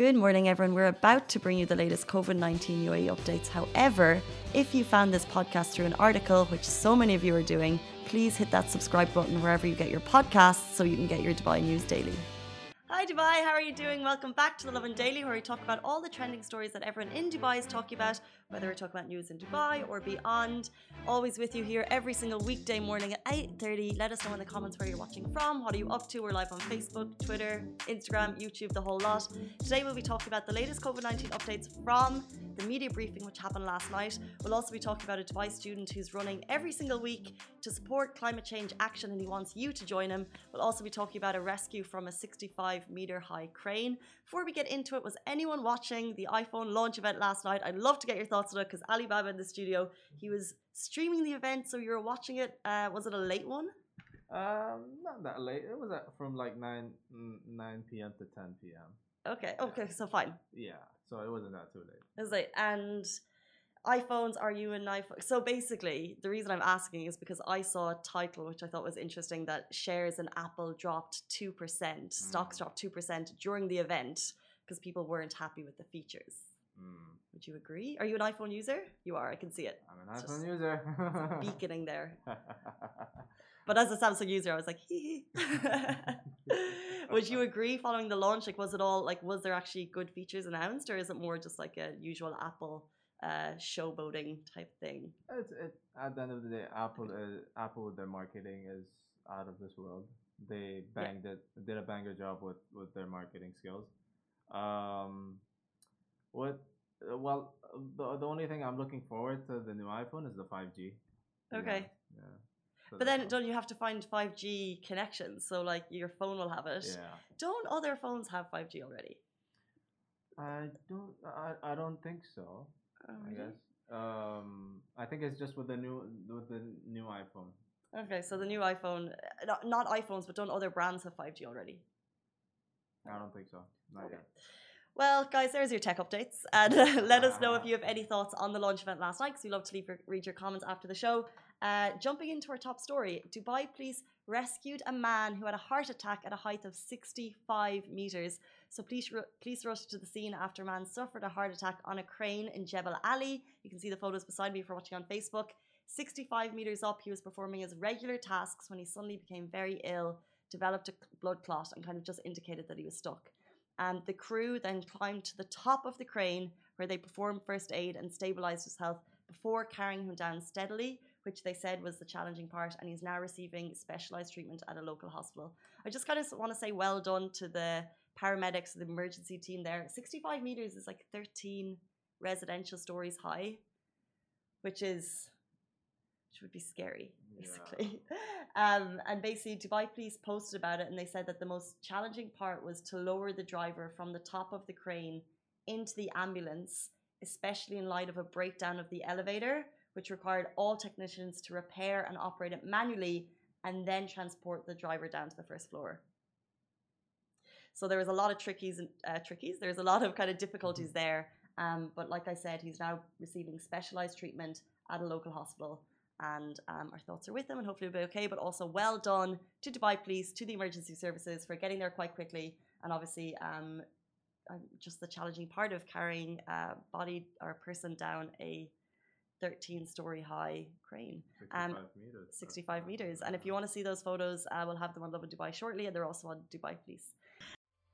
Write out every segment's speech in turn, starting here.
Good morning, everyone. We're about to bring you the latest COVID 19 UAE updates. However, if you found this podcast through an article, which so many of you are doing, please hit that subscribe button wherever you get your podcasts so you can get your Dubai news daily. Hi Dubai, how are you doing? Welcome back to the Lovin Daily where we talk about all the trending stories that everyone in Dubai is talking about, whether we're talking about news in Dubai or beyond. Always with you here every single weekday morning at 8.30. Let us know in the comments where you're watching from, what are you up to? We're live on Facebook, Twitter, Instagram, YouTube, the whole lot. Today we'll be talking about the latest COVID-19 updates from the media briefing which happened last night. We'll also be talking about a Dubai student who's running every single week to support climate change action and he wants you to join him. We'll also be talking about a rescue from a 65 meter high crane. Before we get into it, was anyone watching the iPhone launch event last night? I'd love to get your thoughts it because Alibaba in the studio, he was streaming the event, so you were watching it. Uh, was it a late one? Um, not that late. It was at, from like nine nine p.m. to ten p.m. Okay, okay, so fine. Yeah, so it wasn't that too late. It was late, and iPhones, are you an iPhone? So basically, the reason I'm asking is because I saw a title which I thought was interesting that shares in Apple dropped 2%, mm. stocks dropped 2% during the event because people weren't happy with the features. Mm. Would you agree? Are you an iPhone user? You are, I can see it. I'm an iPhone user. beaconing there. but as a Samsung user, I was like, hee Would you agree following the launch? Like, was it all, like, was there actually good features announced or is it more just like a usual Apple? uh, showboating type thing. It's, it, at the end of the day, Apple uh, Apple their marketing is out of this world. They banged yeah. it, did a banger job with with their marketing skills. Um, what? Uh, well, the the only thing I'm looking forward to the new iPhone is the 5G. Okay. Yeah. yeah. So but then, don't you have to find 5G connections? So, like, your phone will have it. Yeah. Don't other phones have 5G already? I don't. I, I don't think so. Oh, I guess. Um, I think it's just with the new with the new iPhone. Okay, so the new iPhone, uh, not, not iPhones, but don't other brands have 5G already? I don't think so. Not okay. yet. Well, guys, there's your tech updates. And uh, let us know if you have any thoughts on the launch event last night, because we love to leave, read your comments after the show. Uh, jumping into our top story Dubai police rescued a man who had a heart attack at a height of 65 meters. So police, police rushed to the scene after a man suffered a heart attack on a crane in Jebel Ali. You can see the photos beside me if you're watching on Facebook. 65 meters up, he was performing his regular tasks when he suddenly became very ill, developed a blood clot, and kind of just indicated that he was stuck. And the crew then climbed to the top of the crane where they performed first aid and stabilized his health before carrying him down steadily which they said was the challenging part, and he's now receiving specialized treatment at a local hospital. I just kind of want to say well done to the paramedics, the emergency team there. 65 meters is like 13 residential stories high, which is which would be scary, basically. Yeah. Um, and basically, Dubai police posted about it, and they said that the most challenging part was to lower the driver from the top of the crane into the ambulance, especially in light of a breakdown of the elevator which required all technicians to repair and operate it manually and then transport the driver down to the first floor. So there was a lot of trickies and uh, trickies. There's a lot of kind of difficulties mm-hmm. there. Um, but like I said, he's now receiving specialized treatment at a local hospital. And um, our thoughts are with them and hopefully he'll be okay. But also, well done to Dubai Police, to the emergency services for getting there quite quickly, and obviously, um, uh, just the challenging part of carrying a body or a person down a 13 story high crane. 65 um, meters. 65 meters. And if you want to see those photos, uh, we'll have them on Lovin Dubai shortly, and they're also on Dubai Police.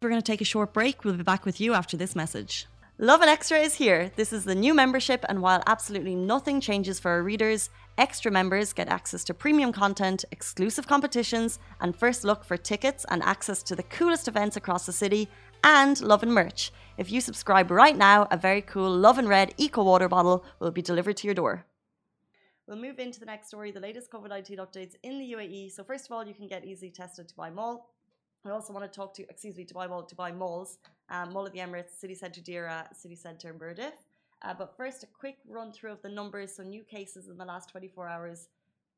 We're going to take a short break. We'll be back with you after this message. Lovin Extra is here. This is the new membership, and while absolutely nothing changes for our readers, extra members get access to premium content, exclusive competitions, and first look for tickets and access to the coolest events across the city and Lovin merch. If you subscribe right now, a very cool Lovin Red Eco Water bottle will be delivered to your door. We'll move into the next story, the latest COVID 19 updates in the UAE. So, first of all, you can get easily tested to Dubai Mall. I also want to talk to, excuse me, Dubai Mall, Dubai Malls, um, Mall of the Emirates, City Centre Deira, City Centre Mirdif. Uh, but first, a quick run through of the numbers. So, new cases in the last 24 hours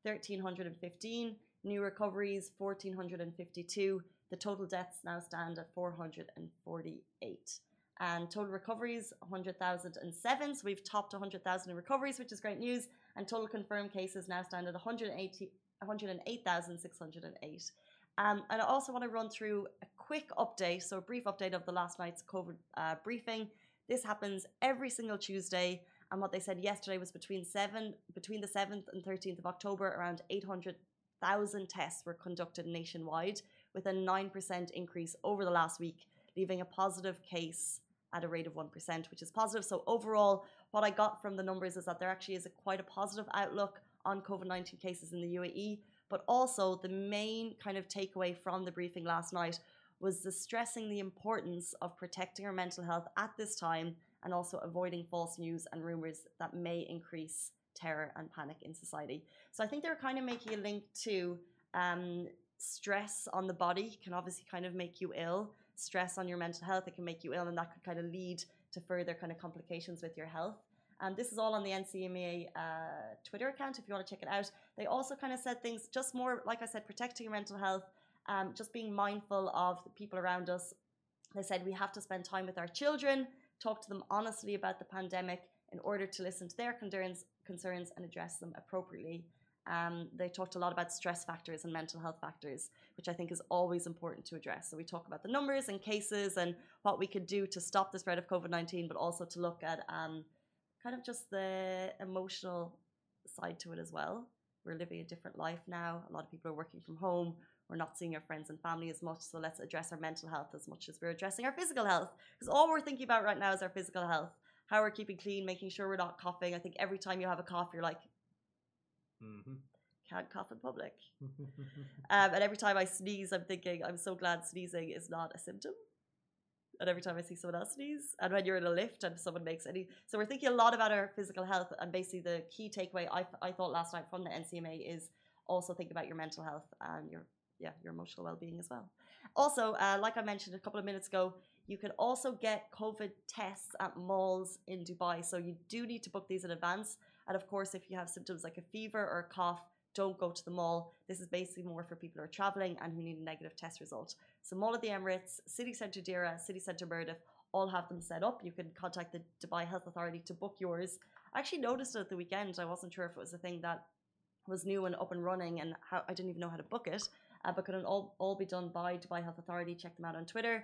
1,315, new recoveries 1,452. The total deaths now stand at 448 and total recoveries 100,007. So we've topped 100,000 in recoveries, which is great news. And total confirmed cases now stand at 108,608. Um, and I also want to run through a quick update, so a brief update of the last night's COVID uh, briefing. This happens every single Tuesday, and what they said yesterday was between seven, between the seventh and thirteenth of October, around eight hundred thousand tests were conducted nationwide, with a nine percent increase over the last week, leaving a positive case at a rate of 1%, which is positive. So overall, what I got from the numbers is that there actually is a quite a positive outlook on COVID-19 cases in the UAE, but also the main kind of takeaway from the briefing last night was the stressing the importance of protecting our mental health at this time and also avoiding false news and rumors that may increase terror and panic in society. So I think they're kind of making a link to um, stress on the body can obviously kind of make you ill. Stress on your mental health, it can make you ill, and that could kind of lead to further kind of complications with your health. And this is all on the NCMA uh, Twitter account if you want to check it out. They also kind of said things just more, like I said, protecting your mental health, um, just being mindful of the people around us. They said we have to spend time with our children, talk to them honestly about the pandemic in order to listen to their concerns, concerns and address them appropriately. Um, they talked a lot about stress factors and mental health factors, which I think is always important to address. So we talk about the numbers and cases and what we could do to stop the spread of COVID 19, but also to look at um, kind of just the emotional side to it as well. We're living a different life now. A lot of people are working from home. We're not seeing our friends and family as much. So let's address our mental health as much as we're addressing our physical health. Because all we're thinking about right now is our physical health. How we're keeping clean, making sure we're not coughing. I think every time you have a cough, you're like, Mm-hmm. can't cough in public. Um, and every time I sneeze, I'm thinking, I'm so glad sneezing is not a symptom. And every time I see someone else sneeze, and when you're in a lift and someone makes any, so we're thinking a lot about our physical health. And basically, the key takeaway I, I thought last night from the NCMA is also think about your mental health and your yeah your emotional well-being as well. Also, uh, like I mentioned a couple of minutes ago, you can also get COVID tests at malls in Dubai. So you do need to book these in advance. And of course, if you have symptoms like a fever or a cough, don't go to the mall. This is basically more for people who are traveling and who need a negative test result. So Mall of the Emirates, City Centre Deira, City Centre Mirdif, all have them set up. You can contact the Dubai Health Authority to book yours. I actually noticed it at the weekend. I wasn't sure if it was a thing that was new and up and running and how I didn't even know how to book it. Uh, but could it all, all be done by Dubai Health Authority? Check them out on Twitter.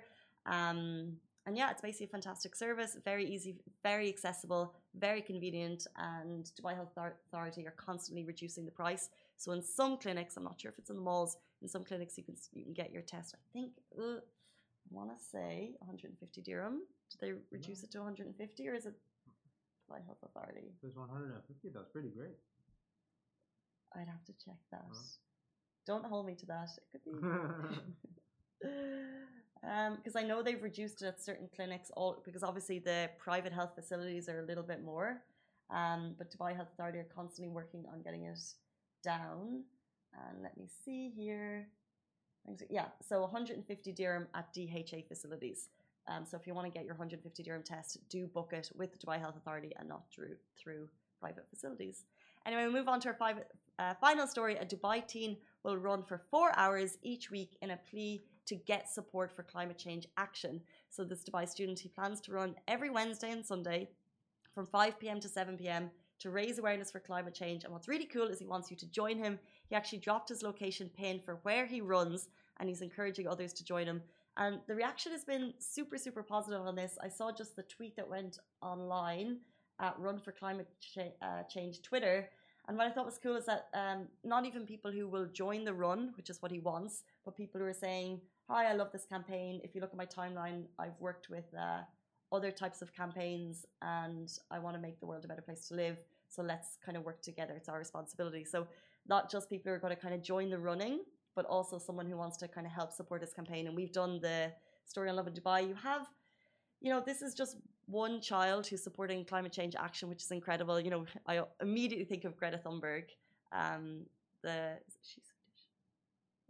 Um, and yeah, it's basically a fantastic service, very easy, very accessible, very convenient, and Dubai Health Authority are constantly reducing the price. So in some clinics, I'm not sure if it's in the malls, in some clinics you can you can get your test. I think uh, I want to say 150 dirham. Did they reduce it to 150 or is it Dubai Health Authority? There's 150. That's pretty great. I'd have to check that. Huh? Don't hold me to that. It could be. because um, I know they've reduced it at certain clinics, all because obviously the private health facilities are a little bit more. Um, but Dubai Health Authority are constantly working on getting it down. And let me see here. Yeah, so 150 dirham at DHA facilities. Um, so if you want to get your 150 dirham test, do book it with Dubai Health Authority and not through through private facilities. Anyway, we move on to our uh, final story. A Dubai teen will run for four hours each week in a plea to get support for climate change action. So this Dubai student, he plans to run every Wednesday and Sunday from 5 p.m. to 7 p.m. to raise awareness for climate change. And what's really cool is he wants you to join him. He actually dropped his location pin for where he runs and he's encouraging others to join him. And the reaction has been super, super positive on this. I saw just the tweet that went online at Run for Climate Ch- uh, Change Twitter and what I thought was cool is that um, not even people who will join the run, which is what he wants, but people who are saying, Hi, I love this campaign. If you look at my timeline, I've worked with uh, other types of campaigns and I want to make the world a better place to live. So let's kind of work together. It's our responsibility. So, not just people who are going to kind of join the running, but also someone who wants to kind of help support this campaign. And we've done the story on Lovin Dubai. You have, you know, this is just one child who's supporting climate change action, which is incredible. You know, I immediately think of Greta Thunberg. Um, the she's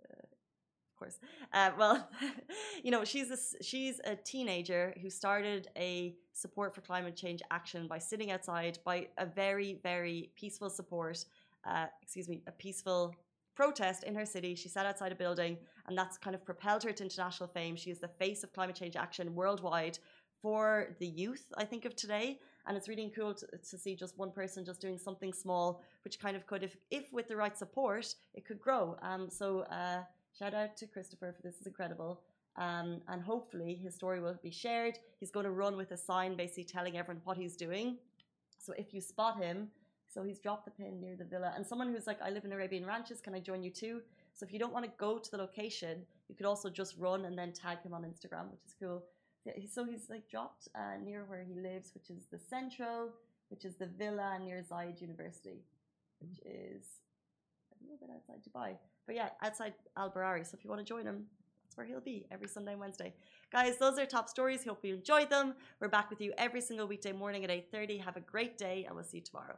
uh, of course. Uh, well, you know, she's a, she's a teenager who started a support for climate change action by sitting outside by a very very peaceful support. Uh, excuse me, a peaceful protest in her city. She sat outside a building, and that's kind of propelled her to international fame. She is the face of climate change action worldwide for the youth, I think, of today. And it's really cool to, to see just one person just doing something small, which kind of could, if, if with the right support, it could grow. Um, so uh, shout out to Christopher for this is incredible. Um, and hopefully his story will be shared. He's going to run with a sign basically telling everyone what he's doing. So if you spot him, so he's dropped the pin near the villa. And someone who's like, I live in Arabian Ranches, can I join you too? So if you don't want to go to the location, you could also just run and then tag him on Instagram, which is cool. So he's like dropped uh, near where he lives, which is the Central, which is the villa near Zayed University, which is a little bit outside Dubai. But yeah, outside Al Barari. So if you want to join him, that's where he'll be every Sunday and Wednesday. Guys, those are top stories. Hope you enjoyed them. We're back with you every single weekday morning at 8.30. Have a great day and we'll see you tomorrow.